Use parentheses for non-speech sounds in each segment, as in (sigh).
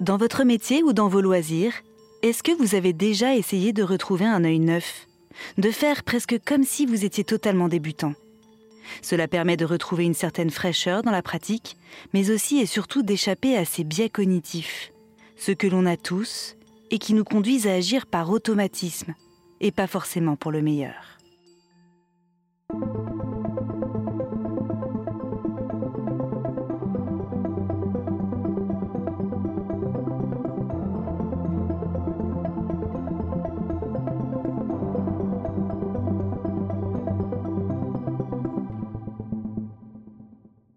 Dans votre métier ou dans vos loisirs, est-ce que vous avez déjà essayé de retrouver un œil neuf? De faire presque comme si vous étiez totalement débutant. Cela permet de retrouver une certaine fraîcheur dans la pratique, mais aussi et surtout d'échapper à ces biais cognitifs, ceux que l'on a tous et qui nous conduisent à agir par automatisme, et pas forcément pour le meilleur.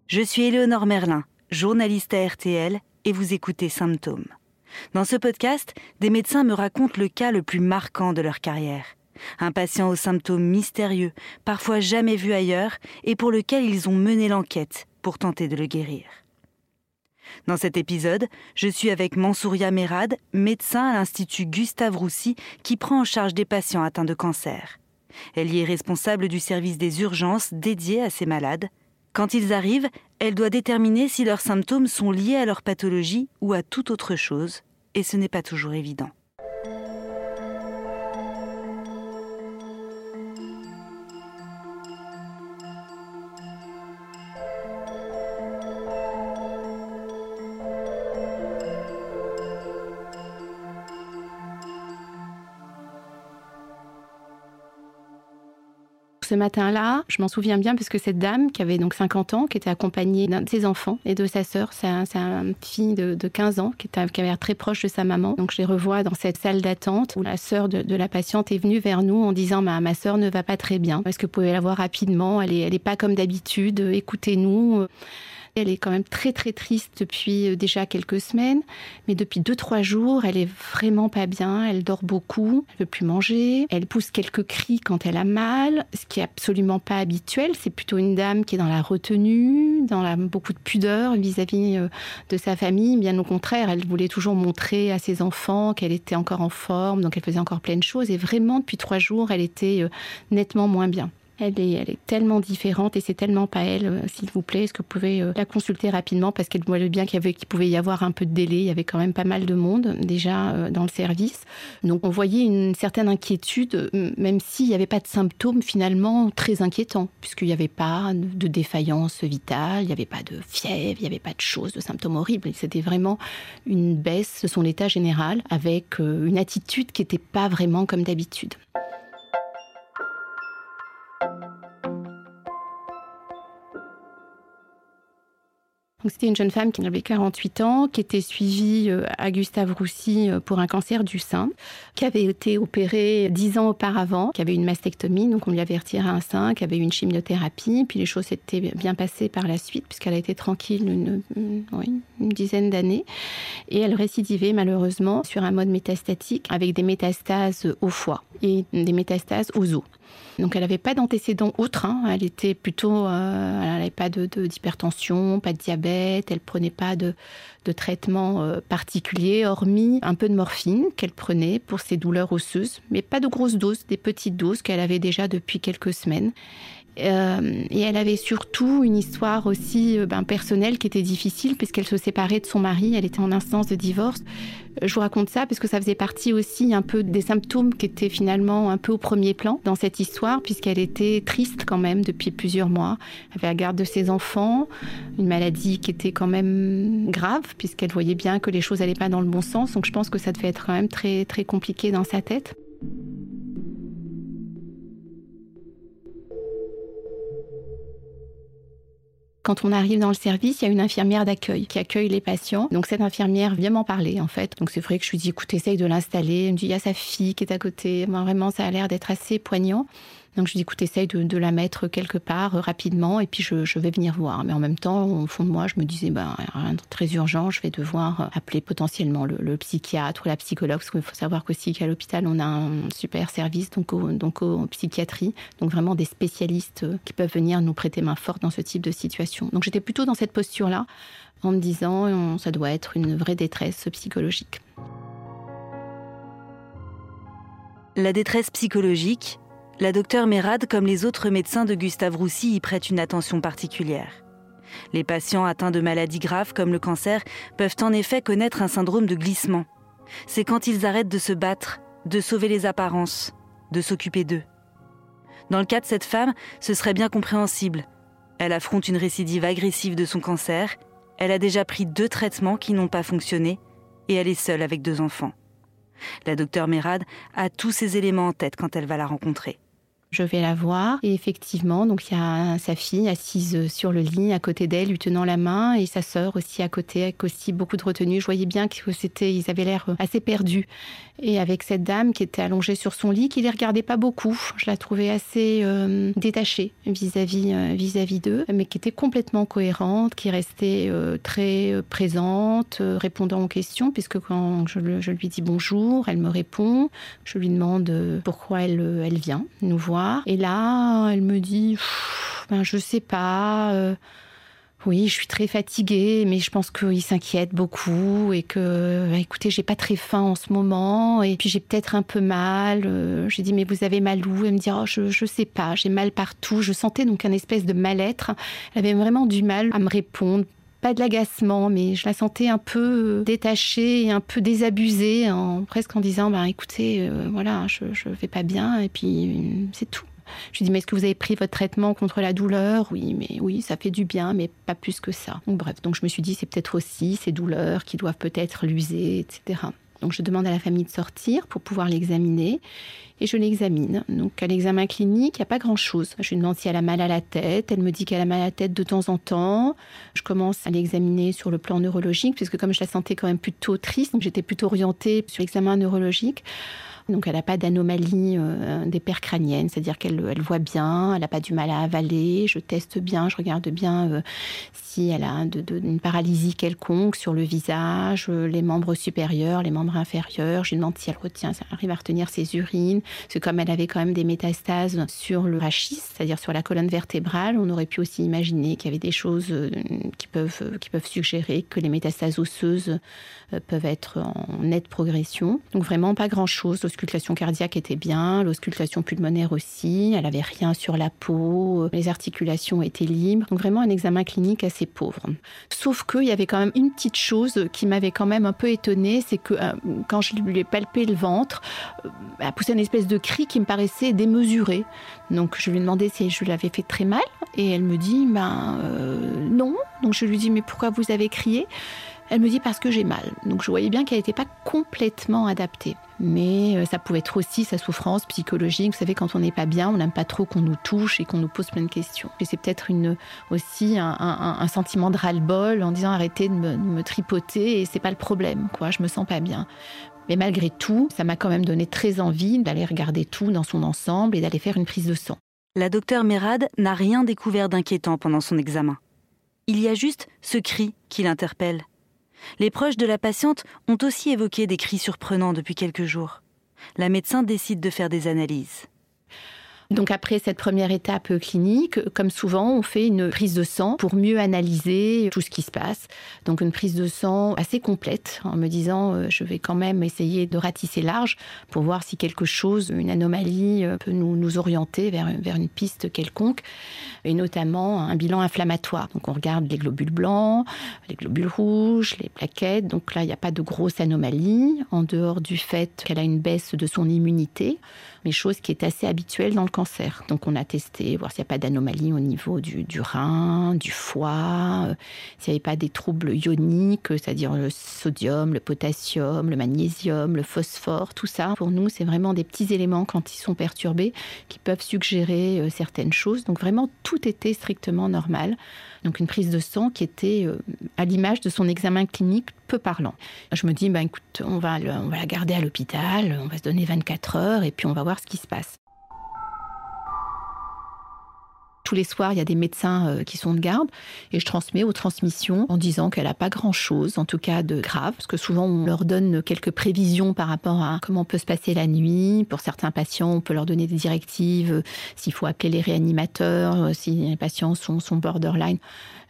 Je suis Éléonore Merlin, journaliste à RTL, et vous écoutez Symptômes. Dans ce podcast, des médecins me racontent le cas le plus marquant de leur carrière. Un patient aux symptômes mystérieux, parfois jamais vu ailleurs, et pour lequel ils ont mené l'enquête pour tenter de le guérir. Dans cet épisode, je suis avec Mansouria Merad, médecin à l'Institut Gustave Roussy, qui prend en charge des patients atteints de cancer. Elle y est responsable du service des urgences dédié à ces malades, quand ils arrivent, elle doit déterminer si leurs symptômes sont liés à leur pathologie ou à toute autre chose, et ce n'est pas toujours évident. Ce matin-là, je m'en souviens bien parce que cette dame qui avait donc 50 ans, qui était accompagnée d'un de ses enfants et de sa sœur, c'est un, une fille de, 15 ans qui, était, avait l'air très proche de sa maman. Donc je les revois dans cette salle d'attente où la sœur de, la patiente est venue vers nous en disant ma, ma sœur ne va pas très bien. Est-ce que vous pouvez la voir rapidement? Elle est, elle est pas comme d'habitude. Écoutez-nous. Elle est quand même très très triste depuis euh, déjà quelques semaines, mais depuis deux trois jours, elle est vraiment pas bien. Elle dort beaucoup, elle veut plus manger, elle pousse quelques cris quand elle a mal, ce qui est absolument pas habituel. C'est plutôt une dame qui est dans la retenue, dans la, beaucoup de pudeur vis-à-vis euh, de sa famille. Bien au contraire, elle voulait toujours montrer à ses enfants qu'elle était encore en forme, donc elle faisait encore plein de choses. Et vraiment, depuis trois jours, elle était euh, nettement moins bien. Elle est, elle est tellement différente et c'est tellement pas elle. Euh, s'il vous plaît, est-ce que vous pouvez euh, la consulter rapidement parce qu'elle voit bien qu'il, qu'il pouvait y avoir un peu de délai. Il y avait quand même pas mal de monde déjà euh, dans le service. Donc on voyait une certaine inquiétude, même s'il n'y avait pas de symptômes finalement très inquiétants, puisqu'il n'y avait pas de défaillance vitale, il n'y avait pas de fièvre, il n'y avait pas de choses, de symptômes horribles. C'était vraiment une baisse de son état général avec une attitude qui n'était pas vraiment comme d'habitude. C'était une jeune femme qui avait 48 ans, qui était suivie euh, à Gustave Roussy euh, pour un cancer du sein, qui avait été opérée 10 ans auparavant, qui avait une mastectomie, donc on lui avait retiré un sein, qui avait eu une chimiothérapie, puis les choses s'étaient bien passées par la suite, puisqu'elle a été tranquille une, une dizaine d'années. Et elle récidivait malheureusement sur un mode métastatique avec des métastases au foie et des métastases aux os. Donc elle n'avait pas d'antécédents outre. Hein. Elle était plutôt, euh, elle n'avait pas de d'hypertension, pas de diabète, elle prenait pas de, de traitement euh, particulier, hormis un peu de morphine qu'elle prenait pour ses douleurs osseuses, mais pas de grosses doses, des petites doses qu'elle avait déjà depuis quelques semaines. Euh, et elle avait surtout une histoire aussi euh, ben, personnelle qui était difficile puisqu'elle se séparait de son mari, elle était en instance de divorce. Euh, je vous raconte ça parce que ça faisait partie aussi un peu des symptômes qui étaient finalement un peu au premier plan dans cette histoire puisqu'elle était triste quand même depuis plusieurs mois. Elle avait la garde de ses enfants, une maladie qui était quand même grave puisqu'elle voyait bien que les choses n'allaient pas dans le bon sens. Donc je pense que ça devait être quand même très très compliqué dans sa tête. Quand on arrive dans le service, il y a une infirmière d'accueil qui accueille les patients. Donc cette infirmière vient m'en parler en fait. Donc c'est vrai que je lui dis écoute, essaye de l'installer. Elle me dit il y a sa fille qui est à côté. vraiment, ça a l'air d'être assez poignant. Donc je dis écoute, essaye de, la mettre quelque part euh, rapidement et puis je, vais venir voir. Mais en même temps, au fond de moi, je me disais ben rien de très urgent, je vais devoir euh, appeler potentiellement le, psychiatre ou la psychologue parce qu'il faut savoir qu'aussi qu'à l'hôpital on a un super service donc donc en psychiatrie, donc vraiment des spécialistes euh, qui peuvent venir nous prêter main forte dans ce type de situation. Donc j'étais plutôt dans cette posture là en me disant ça doit être une vraie détresse psychologique. La détresse psychologique, la docteure Mérad, comme les autres médecins de Gustave Roussy, y prête une attention particulière. Les patients atteints de maladies graves comme le cancer peuvent en effet connaître un syndrome de glissement. C'est quand ils arrêtent de se battre, de sauver les apparences, de s'occuper d'eux. Dans le cas de cette femme, ce serait bien compréhensible. Elle affronte une récidive agressive de son cancer, elle a déjà pris deux traitements qui n'ont pas fonctionné, et elle est seule avec deux enfants. La docteure Mérad a tous ces éléments en tête quand elle va la rencontrer. Je vais la voir et effectivement, donc il y a sa fille assise sur le lit à côté d'elle, lui tenant la main, et sa sœur aussi à côté, avec aussi beaucoup de retenue. Je voyais bien que c'était, ils avaient l'air assez perdus. Et avec cette dame qui était allongée sur son lit, qui les regardait pas beaucoup, je la trouvais assez euh, détachée vis-à-vis euh, vis-à-vis d'eux, mais qui était complètement cohérente, qui restait euh, très présente, répondant aux questions, puisque quand je, je, lui dis bonjour, elle me répond. Je lui demande pourquoi elle, elle vient nous voir et là, elle me dit, ben, je sais pas. Euh, oui, je suis très fatiguée, mais je pense qu'il s'inquiète beaucoup et que, ben, écoutez, j'ai pas très faim en ce moment et puis j'ai peut-être un peu mal. Euh, j'ai dit, mais vous avez mal où? Elle me dit, oh, je, je sais pas, j'ai mal partout. Je sentais donc un espèce de mal-être. Elle avait vraiment du mal à me répondre pas de l'agacement, mais je la sentais un peu détachée et un peu désabusée, en, presque en disant bah, écoutez, euh, voilà, je, je vais pas bien, et puis c'est tout. Je lui dis mais est-ce que vous avez pris votre traitement contre la douleur? Oui, mais oui, ça fait du bien, mais pas plus que ça. Donc bref, donc je me suis dit c'est peut-être aussi ces douleurs qui doivent peut-être l'user, etc. Donc je demande à la famille de sortir pour pouvoir l'examiner et je l'examine. Donc à l'examen clinique, il n'y a pas grand-chose. Je lui demande si elle a mal à la tête. Elle me dit qu'elle a mal à la tête de temps en temps. Je commence à l'examiner sur le plan neurologique, puisque comme je la sentais quand même plutôt triste, j'étais plutôt orientée sur l'examen neurologique. Donc elle n'a pas d'anomalie euh, des paires crâniennes, c'est-à-dire qu'elle elle voit bien, elle n'a pas du mal à avaler, je teste bien, je regarde bien euh, si elle a de, une paralysie quelconque sur le visage, euh, les membres supérieurs, les membres inférieurs, je demande si elle retient, si elle arrive à retenir ses urines, parce que comme elle avait quand même des métastases sur le rachis, c'est-à-dire sur la colonne vertébrale, on aurait pu aussi imaginer qu'il y avait des choses qui peuvent, qui peuvent suggérer que les métastases osseuses peuvent être en nette progression. Donc vraiment pas grand-chose l'auscultation cardiaque était bien, l'auscultation pulmonaire aussi, elle avait rien sur la peau, les articulations étaient libres. Donc vraiment un examen clinique assez pauvre. Sauf qu'il y avait quand même une petite chose qui m'avait quand même un peu étonnée, c'est que euh, quand je lui ai palpé le ventre, euh, elle a poussé une espèce de cri qui me paraissait démesuré. Donc je lui ai demandé si je l'avais fait très mal et elle me dit ben euh, non. Donc je lui dis mais pourquoi vous avez crié? Elle me dit parce que j'ai mal. Donc je voyais bien qu'elle n'était pas complètement adaptée. Mais euh, ça pouvait être aussi sa souffrance psychologique. Vous savez, quand on n'est pas bien, on n'aime pas trop qu'on nous touche et qu'on nous pose plein de questions. Et c'est peut-être aussi un, sentiment de ras-le-bol en disant arrêtez de me, de me tripoter et c'est pas le problème, quoi. Je me sens pas bien. Mais malgré tout, ça m'a quand même donné très envie d'aller regarder tout dans son ensemble et d'aller faire une prise de sang. La docteure Mérad n'a rien découvert d'inquiétant pendant son examen. Il y a juste ce cri qui l'interpelle. Les proches de la patiente ont aussi évoqué des cris surprenants depuis quelques jours. La médecin décide de faire des analyses. Donc après cette première étape clinique, comme souvent, on fait une prise de sang pour mieux analyser tout ce qui se passe. Donc une prise de sang assez complète en me disant euh, je vais quand même essayer de ratisser large pour voir si quelque chose, une anomalie euh, peut nous, nous orienter vers, vers une piste quelconque et notamment un bilan inflammatoire. Donc on regarde les globules blancs, les globules rouges, les plaquettes. Donc là, il n'y a pas de grosse anomalie en dehors du fait qu'elle a une baisse de son immunité mais chose qui est assez habituelle dans le cancer. Donc on a testé, voir s'il n'y a pas d'anomalie au niveau du, du, rein, du foie, euh, s'il n'y avait pas des troubles ioniques, c'est-à-dire le sodium, le potassium, le magnésium, le phosphore, tout ça. Pour nous, c'est vraiment des petits éléments quand ils sont perturbés qui peuvent suggérer euh, certaines choses. Donc vraiment, tout était strictement normal. Donc une prise de sang qui était euh, à l'image de son examen clinique peu parlant. Je me dis, bah, écoute, on va, on va la garder à l'hôpital, on va se donner 24 heures et puis on va voir ce qui se passe. Tous les soirs, il y a des médecins euh, qui sont de garde et je transmets aux transmissions en disant qu'elle n'a pas grand-chose, en tout cas de grave, parce que souvent on leur donne quelques prévisions par rapport à comment peut se passer la nuit. Pour certains patients, on peut leur donner des directives, euh, s'il faut appeler les réanimateurs, euh, si les patients sont, sont borderline.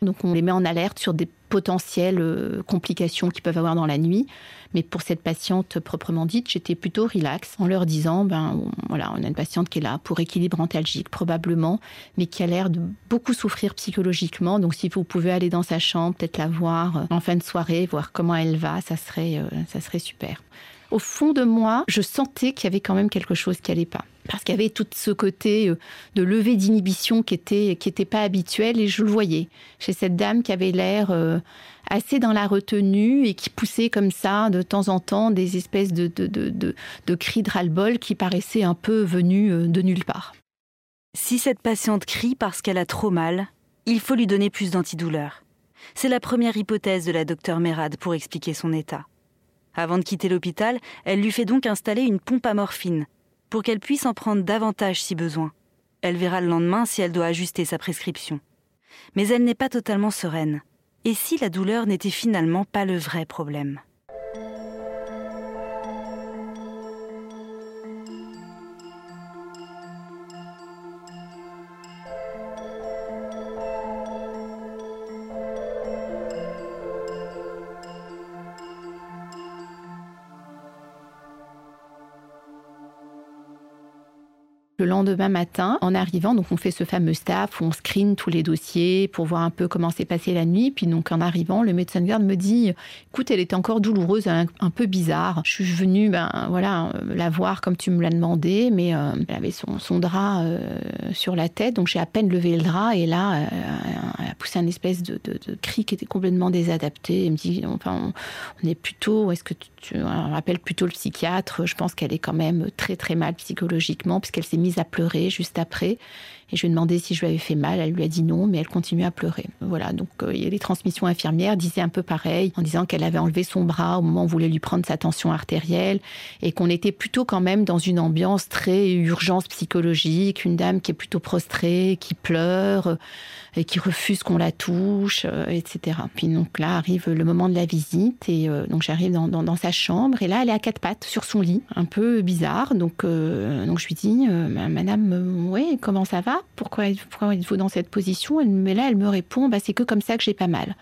Donc on les met en alerte sur des potentielles euh, complications qu'ils peuvent avoir dans la nuit. Mais pour cette patiente proprement dite, j'étais plutôt relax en leur disant, ben voilà, on a une patiente qui est là pour équilibre antalgique probablement, mais qui a l'air de beaucoup souffrir psychologiquement. Donc si vous pouvez aller dans sa chambre, peut-être la voir euh, en fin de soirée, voir comment elle va, ça serait, euh, ça serait super. Au fond de moi, je sentais qu'il y avait quand même quelque chose qui allait pas parce qu'il y avait tout ce côté euh, de levée d'inhibition qui était qui pas habituel et je le voyais chez cette dame qui avait l'air euh, assez dans la retenue et qui poussait comme ça de temps en temps des espèces de, de, de, de, cris de ras-le-bol qui paraissaient un peu venus euh, de nulle part. Si cette patiente crie parce qu'elle a trop mal, il faut lui donner plus d'antidouleurs. C'est la première hypothèse de la docteure Mérad pour expliquer son état. Avant de quitter l'hôpital, elle lui fait donc installer une pompe à morphine pour qu'elle puisse en prendre davantage si besoin. Elle verra le lendemain si elle doit ajuster sa prescription. Mais elle n'est pas totalement sereine. Et si la douleur n'était finalement pas le vrai problème? Lendemain matin, en arrivant, donc on fait ce fameux staff où on screen tous les dossiers pour voir un peu comment s'est passée la nuit. Puis donc en arrivant, le médecin de garde me dit, écoute, elle était encore douloureuse, un, peu bizarre. Je suis venue, ben voilà, la voir comme tu me l'as demandé, mais euh, elle avait son, drap euh, sur la tête, donc j'ai à peine levé le drap et là, euh, elle a poussé un espèce de, cri qui était complètement désadapté. Elle me dit, enfin, on, est plutôt, est-ce que tu, tu rappelles plutôt le psychiatre? Je pense qu'elle est quand même très très mal psychologiquement puisqu'elle s'est mise à pleurer juste après. Et je lui ai demandé si je lui avais fait mal. Elle lui a dit non, mais elle continue à pleurer. Voilà, donc euh, les transmissions infirmières disaient un peu pareil, en disant qu'elle avait enlevé son bras au moment où on voulait lui prendre sa tension artérielle et qu'on était plutôt quand même dans une ambiance très urgence psychologique, une dame qui est plutôt prostrée, qui pleure et qui refuse qu'on la touche, euh, etc. Puis donc là arrive le moment de la visite et euh, donc j'arrive dans, dans, sa chambre et là elle est à quatre pattes sur son lit, un peu bizarre. Donc donc je lui dis, Madame, oui, comment ça va pourquoi, êtes-vous dans cette position Mais là, elle me répond, bah, c'est que comme ça que j'ai pas mal.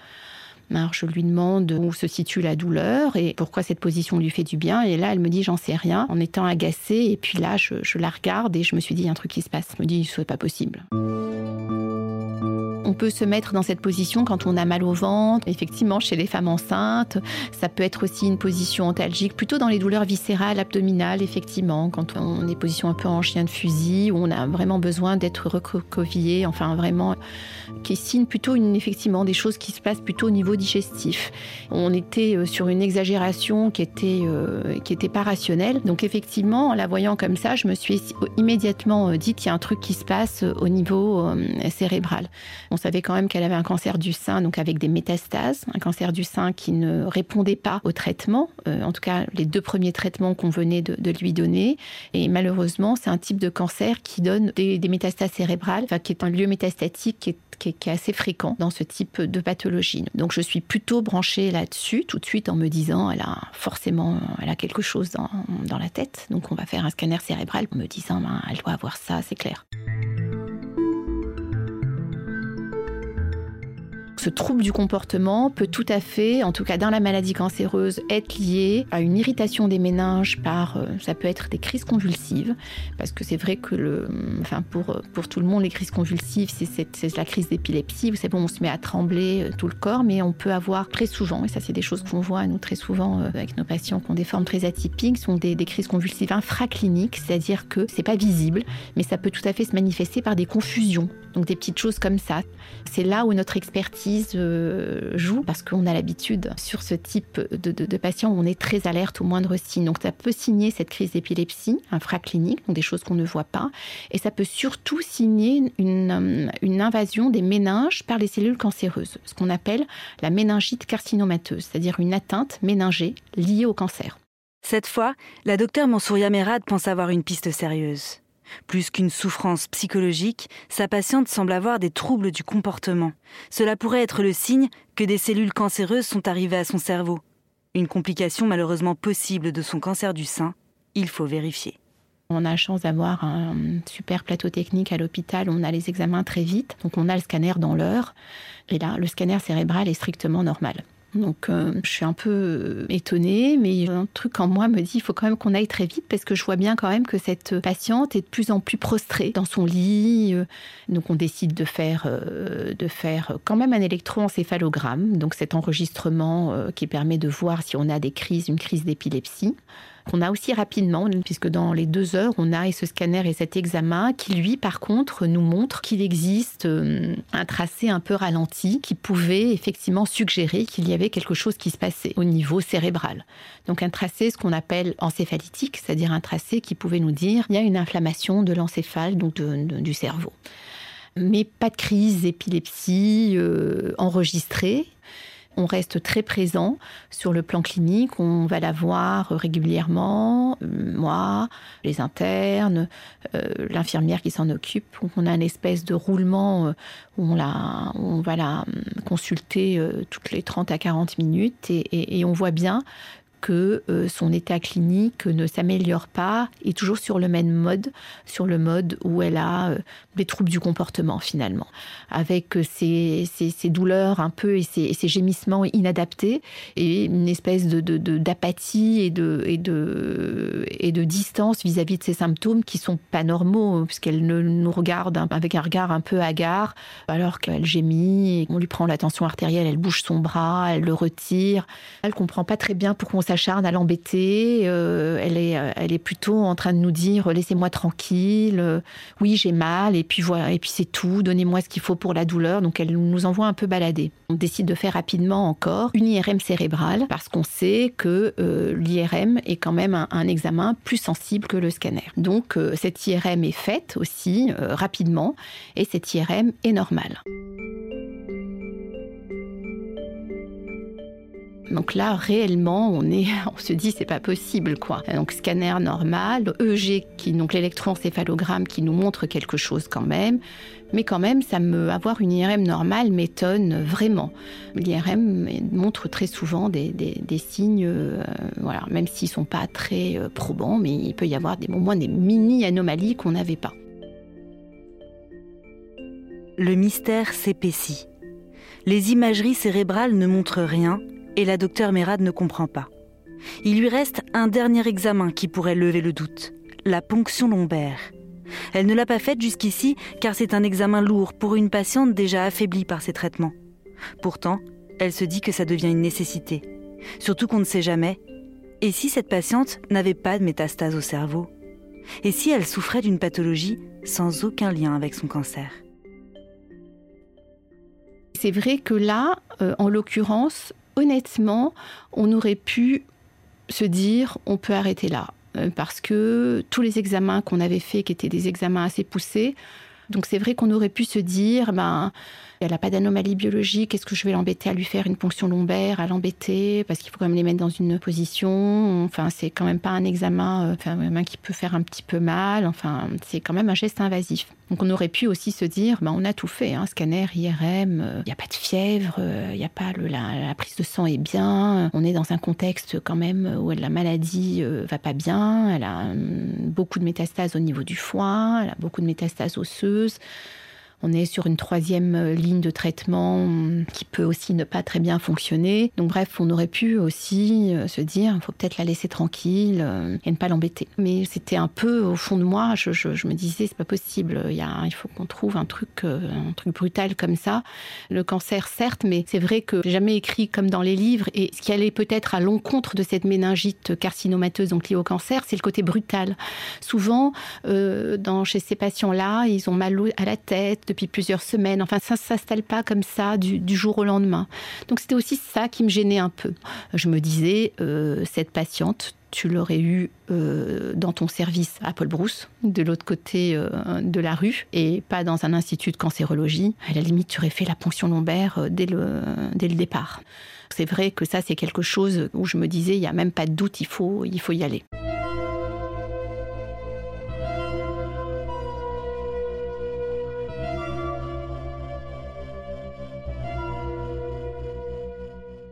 Alors je lui demande où se situe la douleur et pourquoi cette position lui fait du bien. Et là, elle me dit j'en sais rien, en étant agacée. Et puis là, je, je la regarde et je me suis dit il y a un truc qui se passe. Je me dit ce n'est pas possible. On peut se mettre dans cette position quand on a mal au ventre. Effectivement, chez les femmes enceintes, ça peut être aussi une position antalgique, plutôt dans les douleurs viscérales, abdominales, effectivement, quand on est position un peu en chien de fusil, où on a vraiment besoin d'être recroquevillé, enfin vraiment, qui signe plutôt une, effectivement des choses qui se passent plutôt au niveau digestif. On était euh, sur une exagération qui était, euh, qui était pas rationnelle. Donc effectivement, en la voyant comme ça, je me suis immédiatement euh, dit qu'il y a un truc qui se passe au niveau cérébral. Savait quand même qu'elle avait un cancer du sein, donc avec des métastases, un cancer du sein qui ne répondait pas au traitement, euh, en tout cas les deux premiers traitements qu'on venait de, lui donner. Et malheureusement, c'est un type de cancer qui donne des, métastases cérébrales, qui est un lieu métastatique qui est assez fréquent dans ce type de pathologie. Donc je suis plutôt branchée là-dessus tout de suite en me disant elle a forcément elle a quelque chose dans, dans la tête. Donc on va faire un scanner cérébral en me disant ben, elle doit avoir ça, c'est clair. Ce trouble du comportement peut tout à fait, en tout cas dans la maladie cancéreuse, être lié à une irritation des méninges par, euh, ça peut être des crises convulsives, parce que c'est vrai que le, enfin pour, pour tout le monde, les crises convulsives, c'est la crise d'épilepsie. Vous savez, on se met à trembler euh, tout le corps, mais on peut avoir très souvent, et ça c'est des choses qu'on voit nous très souvent euh, avec nos patients qui ont des formes très atypiques, sont des, des crises convulsives infracliniques, c'est-à-dire que c'est pas visible, mais ça peut tout à fait se manifester par des confusions, donc des petites choses comme ça. C'est là où notre expertise euh, joue parce qu'on a l'habitude sur ce type de, de, patients où on est très alerte au moindre signe. Donc ça peut signer cette crise d'épilepsie infraclinique, donc des choses qu'on ne voit pas, et ça peut surtout signer une, euh, une invasion des méninges par les cellules cancéreuses, ce qu'on appelle la méningite carcinomateuse, c'est-à-dire une atteinte méningée liée au cancer. Cette fois, la docteure Mansouria Merad pense avoir une piste sérieuse. Plus qu'une souffrance psychologique, sa patiente semble avoir des troubles du comportement. Cela pourrait être le signe que des cellules cancéreuses sont arrivées à son cerveau. Une complication malheureusement possible de son cancer du sein. Il faut vérifier. On a la chance d'avoir un super plateau technique à l'hôpital. On a les examens très vite. Donc on a le scanner dans l'heure. Et là, le scanner cérébral est strictement normal. Donc euh, je suis un peu euh, étonnée, mais un truc en moi me dit il faut quand même qu'on aille très vite parce que je vois bien quand même que cette patiente est de plus en plus prostrée dans son lit. Euh. Donc on décide de faire, de faire quand même un électroencéphalogramme, donc cet enregistrement qui permet de voir si on a des crises, une crise d'épilepsie qu'on a aussi rapidement, puisque dans les deux heures, on a ce scanner et cet examen qui, lui, par contre, nous montre qu'il existe euh, un tracé un peu ralenti qui pouvait effectivement suggérer qu'il y avait quelque chose qui se passait au niveau cérébral. Donc un tracé, ce qu'on appelle encéphalitique, c'est-à-dire un tracé qui pouvait nous dire il y a une inflammation de l'encéphale, donc du cerveau mais pas de crise d'épilepsie euh, enregistrée on reste très présent sur le plan clinique. On va la voir régulièrement, euh, moi, les internes, euh, l'infirmière qui s'en occupe. On a une espèce de roulement euh, où on, la, on va la consulter toutes les 30 à 40 minutes et on voit bien que euh, son état clinique ne s'améliore pas et toujours sur le même mode, sur le mode où elle a euh, des troubles du comportement finalement, avec ses, douleurs un peu et ses, gémissements inadaptés et une espèce de, d'apathie et de, et, de, et de distance vis-à-vis de ses symptômes qui sont pas normaux puisqu'elle nous regarde avec un regard un peu hagard alors qu'elle gémit, on lui prend la tension artérielle, elle bouge son bras, elle le retire, elle comprend pas très bien pourquoi on s'acharne à l'embêter. Euh, elle, est, euh, plutôt en train de nous dire laissez-moi tranquille, euh, oui j'ai mal, et puis voilà, et puis c'est tout, donnez-moi ce qu'il faut pour la douleur. Donc elle nous envoie un peu balader. On décide de faire rapidement encore une IRM cérébrale parce qu'on sait que l'IRM est quand même un, examen plus sensible que le scanner. Donc cette IRM est faite aussi rapidement et cette IRM est normale. Donc là, réellement, on est, (laughs) on se dit c'est pas possible quoi. Donc scanner normal, EG qui donc l'électroencéphalogramme qui nous montre quelque chose quand même, mais quand même ça me avoir une IRM normale m'étonne vraiment. L'IRM montre très souvent des, signes, euh, voilà, même s'ils sont pas très euh, probants, mais il peut y avoir des moments des mini anomalies qu'on n'avait pas. Le mystère s'épaissit. Les imageries cérébrales ne montrent rien et la docteure Mérad ne comprend pas. Il lui reste un dernier examen qui pourrait lever le doute, la ponction lombaire. Elle ne l'a pas faite jusqu'ici car c'est un examen lourd pour une patiente déjà affaiblie par ses traitements. Pourtant, elle se dit que ça devient une nécessité. Surtout qu'on ne sait jamais. Et si cette patiente n'avait pas de métastase au cerveau? Et si elle souffrait d'une pathologie sans aucun lien avec son cancer? C'est vrai que là, euh, en l'occurrence, honnêtement, on aurait pu se dire on peut arrêter là. Euh, parce que tous les examens qu'on avait faits, qui étaient des examens assez poussés, donc c'est vrai qu'on aurait pu se dire, ben, elle n'a pas d'anomalie biologique, est-ce que je vais l'embêter à lui faire une ponction lombaire, à l'embêter, parce qu'il faut quand même les mettre dans une position? Enfin, c'est quand même pas un examen, euh, enfin, qui peut faire un petit peu mal. Enfin, c'est quand même un geste invasif. Donc on aurait pu aussi se dire, ben, on a tout fait, hein, scanner, IRM, il euh, n'y a pas de fièvre, il euh, a pas le, la, prise de sang est bien, on est dans un contexte quand même où la maladie va pas bien, elle a hum, beaucoup de métastases au niveau du foie, elle a beaucoup de métastases osseuses. On est sur une troisième euh, ligne de traitement hum, qui peut aussi ne pas très bien fonctionner. Donc bref, on aurait pu aussi euh, se dire, il faut peut-être la laisser tranquille euh, et ne pas l'embêter. Mais c'était un peu au fond de moi, je, me disais, c'est pas possible. Il, faut qu'on trouve un truc, un truc brutal comme ça. Le cancer, certes, mais c'est vrai que j'ai jamais écrit comme dans les livres. Et ce qui allait peut-être à l'encontre de cette méningite carcinomateuse, donc liée au cancer, c'est le côté brutal. Souvent, chez ces patients-là, ils ont mal à la tête depuis plusieurs semaines. Enfin, ça ne s'installe pas comme ça du, jour au lendemain. Donc c'était aussi ça qui me gênait un peu. Je me disais, euh, cette patiente, tu l'aurais eu euh, dans ton service à Paul Brousse, de l'autre côté euh, de la rue, et pas dans un institut de cancérologie. À la limite, tu aurais fait la ponction lombaire dès le, dès le départ. C'est vrai que ça, c'est quelque chose où je me disais, il n'y a même pas de doute, il faut, il faut y aller.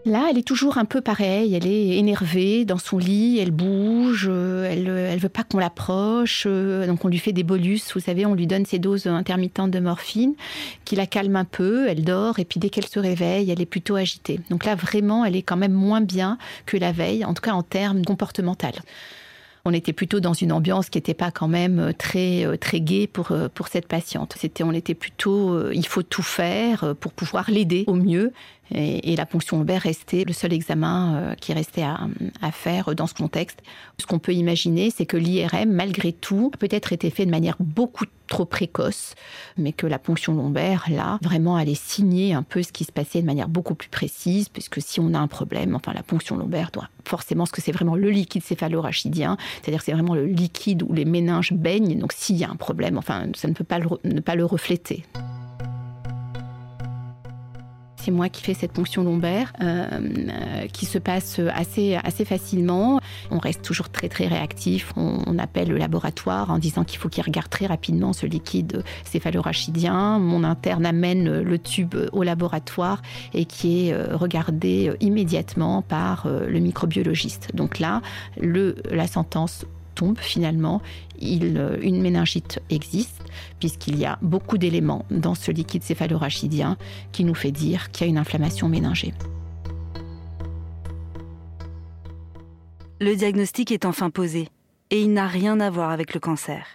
Là, elle est toujours un peu pareille. Elle est énervée dans son lit, elle bouge, euh, elle elle veut pas qu'on l'approche. Euh, donc on lui fait des bolus, vous savez, on lui donne ses doses intermittentes de morphine qui la calme un peu. Elle dort et puis dès qu'elle se réveille, elle est plutôt agitée. Donc là, vraiment, elle est quand même moins bien que la veille, en tout cas en termes comportementaux. On était plutôt dans une ambiance qui n'était pas quand même très très gaie pour pour cette patiente. C'était on était plutôt il faut tout faire pour pouvoir l'aider au mieux et, la ponction lombaire restait le seul examen euh, qui restait à, faire dans ce contexte. Ce qu'on peut imaginer, c'est que l'IRM, malgré tout, a peut-être été fait de manière beaucoup trop précoce, mais que la ponction lombaire, là, vraiment allait signer un peu ce qui se passait de manière beaucoup plus précise, puisque si on a un problème, enfin la ponction lombaire doit forcément, ce que c'est vraiment le liquide céphalorachidien, c'est-à-dire c'est vraiment le liquide où les méninges baignent, donc s'il y a un problème, enfin ça ne peut pas ne pas le refléter. C'est moi qui fais cette ponction lombaire euh, euh, qui se passe assez, facilement. On reste toujours très très réactif. On, appelle le laboratoire en disant qu'il faut qu'il regarde très rapidement ce liquide céphalorachidien. Mon interne amène le tube au laboratoire et qui est euh, regardé immédiatement par le microbiologiste. Donc là, la sentence tombe finalement, euh, une méningite existe, puisqu'il y a beaucoup d'éléments dans ce liquide céphalorachidien qui nous fait dire qu'il y a une inflammation méningée. Le diagnostic est enfin posé, et il n'a rien à voir avec le cancer.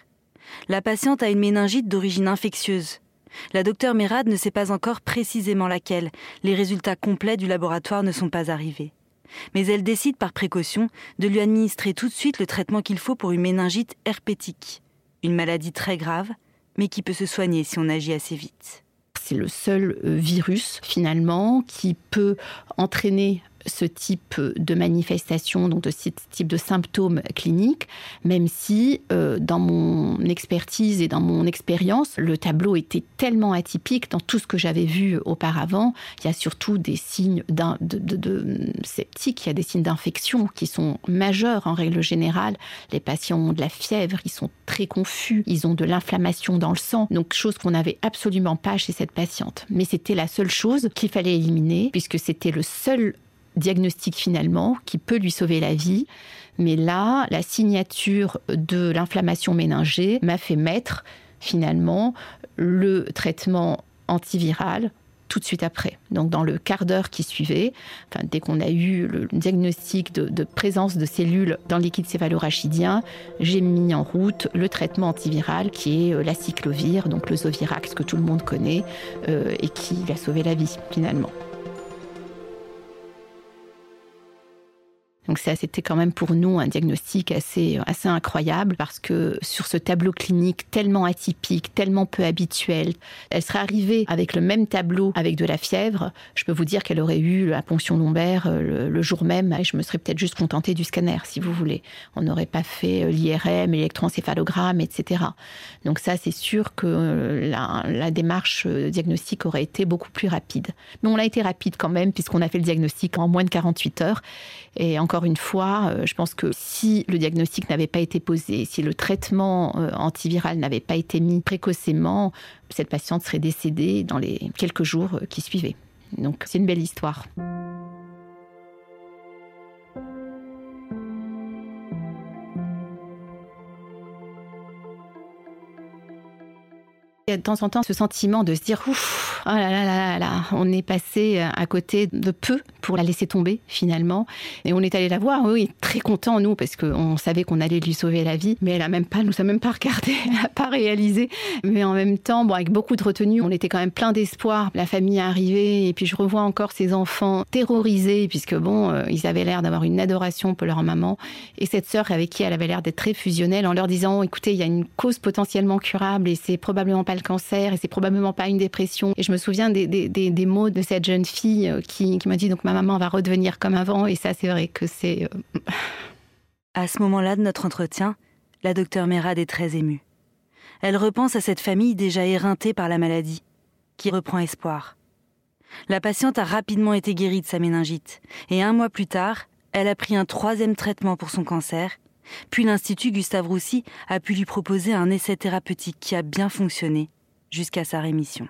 La patiente a une méningite d'origine infectieuse. La docteure Mérad ne sait pas encore précisément laquelle. Les résultats complets du laboratoire ne sont pas arrivés mais elle décide par précaution de lui administrer tout de suite le traitement qu'il faut pour une méningite herpétique, une maladie très grave, mais qui peut se soigner si on agit assez vite. C'est le seul euh, virus finalement qui peut entraîner ce type de manifestation, donc de ce type de symptômes cliniques, même si euh, dans mon expertise et dans mon expérience, le tableau était tellement atypique dans tout ce que j'avais vu auparavant. Il y a surtout des signes de, de, de, il y a des signes d'infection qui sont majeurs en règle générale. Les patients ont de la fièvre, ils sont très confus, ils ont de l'inflammation dans le sang, donc chose qu'on n'avait absolument pas chez cette patiente. Mais c'était la seule chose qu'il fallait éliminer puisque c'était le seul diagnostic finalement qui peut lui sauver la vie. Mais là, la signature de l'inflammation méningée m'a fait mettre finalement le traitement antiviral tout de suite après. Donc dans le quart d'heure qui suivait, enfin, dès qu'on a eu le diagnostic de, présence de cellules dans le liquide céphalorachidien, j'ai mis en route le traitement antiviral qui est euh, la cyclovir, donc le Zovirax que tout le monde connaît euh, et qui a sauvé la vie finalement. Donc ça, c'était quand même pour nous un diagnostic assez, incroyable parce que sur ce tableau clinique tellement atypique, tellement peu habituel, elle serait arrivée avec le même tableau avec de la fièvre. Je peux vous dire qu'elle aurait eu la ponction lombaire euh, le, jour même et je me serais peut-être juste contentée du scanner, si vous voulez. On n'aurait pas fait euh, l'IRM, l'électroencéphalogramme, etc. Donc ça, c'est sûr que euh, la, la démarche diagnostique aurait été beaucoup plus rapide. Mais on a été rapide quand même puisqu'on a fait le diagnostic en moins de 48 heures. Et encore une fois, euh, je pense que si le diagnostic n'avait pas été posé, si le traitement euh, antiviral n'avait pas été mis précocement, cette patiente serait décédée dans les quelques jours euh, qui suivaient. Donc c'est une belle histoire. Il y a de temps en temps ce sentiment de se dire ouf, oh là là là là, on est passé à côté de peu pour la laisser tomber finalement. Et on est allé la voir, oui, très content nous parce qu'on savait qu'on allait lui sauver la vie, mais elle a même pas, nous a même pas regardé, (laughs) elle n'a pas réalisé. Mais en même temps, bon, avec beaucoup de retenue, on était quand même plein d'espoir. La famille est arrivée et puis je revois encore ces enfants terrorisés puisque bon, euh, ils avaient l'air d'avoir une adoration pour leur maman et cette sœur avec qui elle avait l'air d'être très fusionnelle en leur disant, écoutez, il y a une cause potentiellement curable et c'est probablement pas le cancer et c'est probablement pas une dépression. Et je me souviens des, des, des, mots de cette jeune fille euh, qui, qui m'a dit donc ma maman va redevenir comme avant et ça c'est vrai que c'est... Euh, à ce moment-là de notre entretien, la docteure Mérad est très émue. Elle repense à cette famille déjà éreintée par la maladie, qui reprend espoir. La patiente a rapidement été guérie de sa méningite, et un mois plus tard, elle a pris un troisième traitement pour son cancer puis l'Institut Gustave Roussy a pu lui proposer un essai thérapeutique qui a bien fonctionné jusqu'à sa rémission.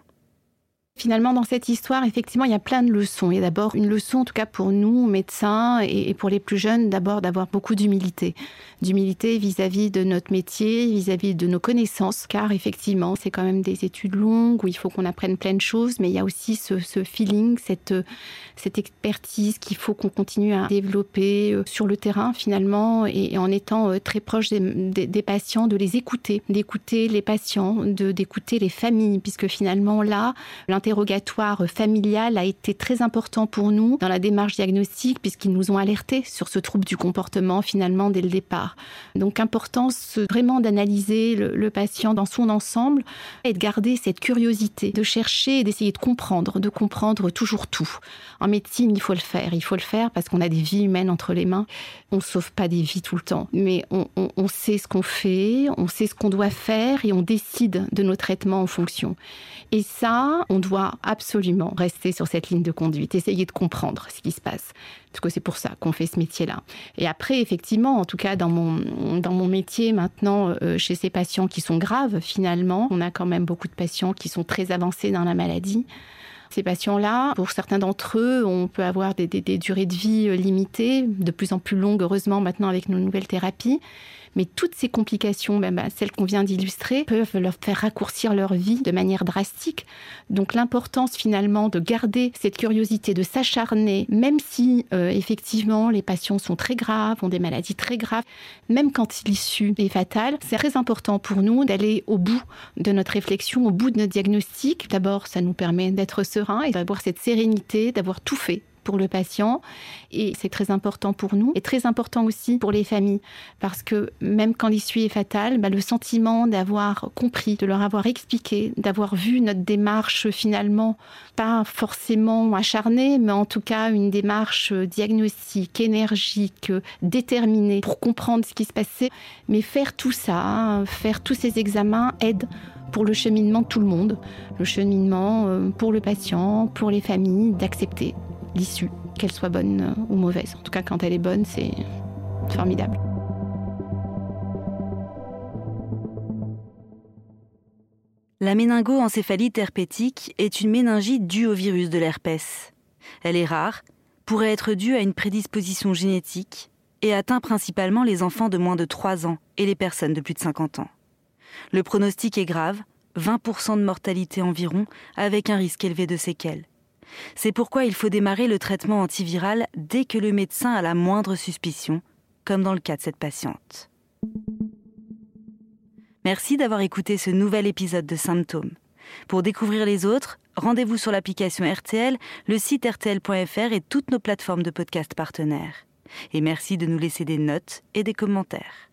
Finalement, dans cette histoire, effectivement, il y a plein de leçons. Il y a d'abord une leçon, en tout cas pour nous, médecins, et pour les plus jeunes, d'abord d'avoir beaucoup d'humilité. D'humilité vis-à-vis de notre métier, vis-à-vis de nos connaissances, car effectivement, c'est quand même des études longues où il faut qu'on apprenne plein de choses, mais il y a aussi ce, feeling, cette, expertise qu'il faut qu'on continue à développer euh, sur le terrain, finalement, et, en étant euh, très proche des, patients, de les écouter, d'écouter les patients, d'écouter les familles, puisque finalement, là, l'intérêt interrogatoire familial a été très important pour nous dans la démarche diagnostique puisqu'ils nous ont alertés sur ce trouble du comportement finalement dès le départ. Donc importance vraiment d'analyser le, patient dans son ensemble et de garder cette curiosité, de chercher et d'essayer de comprendre, de comprendre toujours tout. En médecine, il faut le faire. Il faut le faire parce qu'on a des vies humaines entre les mains. On ne sauve pas des vies tout le temps, mais on sait ce qu'on fait, on sait ce qu'on doit faire et on décide de nos traitements en fonction. Et ça, on doit absolument rester sur cette ligne de conduite, essayer de comprendre ce qui se passe. Parce que c'est pour ça qu'on fait ce métier-là. Et après, effectivement, en tout cas dans mon, dans mon métier maintenant, euh, chez ces patients qui sont graves, finalement, on a quand même beaucoup de patients qui sont très avancés dans la maladie. Ces patients-là, pour certains d'entre eux, on peut avoir des, durées de vie euh, limitées, de plus en plus longues, heureusement, maintenant avec nos nouvelles thérapies. Mais toutes ces complications, même celles qu'on vient d'illustrer, peuvent leur faire raccourcir leur vie de manière drastique. Donc l'importance finalement de garder cette curiosité, de s'acharner, même si euh, effectivement les patients sont très graves, ont des maladies très graves, même quand l'issue est fatale, c'est très important pour nous d'aller au bout de notre réflexion, au bout de notre diagnostic. D'abord, ça nous permet d'être serein et d'avoir cette sérénité, d'avoir tout fait pour le patient. Et c'est très important pour nous et très important aussi pour les familles. Parce que même quand l'issue est fatale, bah, le sentiment d'avoir compris, de leur avoir expliqué, d'avoir vu notre démarche finalement pas forcément acharnée, mais en tout cas une démarche diagnostique, énergique, déterminée pour comprendre ce qui se passait. Mais faire tout ça, faire tous ces examens aide pour le cheminement de tout le monde, le cheminement euh, pour le patient, pour les familles, d'accepter l'issue, qu'elle soit bonne ou mauvaise. En tout cas, quand elle est bonne, c'est formidable. La méningo-encéphalite herpétique est une méningite due au virus de l'herpès. Elle est rare, pourrait être due à une prédisposition génétique et atteint principalement les enfants de moins de 3 ans et les personnes de plus de 50 ans. Le pronostic est grave, 20% de mortalité environ, avec un risque élevé de séquelles. C'est pourquoi il faut démarrer le traitement antiviral dès que le médecin a la moindre suspicion, comme dans le cas de cette patiente. Merci d'avoir écouté ce nouvel épisode de Symptômes. Pour découvrir les autres, rendez-vous sur l'application RTL, le site rtl.fr et toutes nos plateformes de podcast partenaires. Et merci de nous laisser des notes et des commentaires.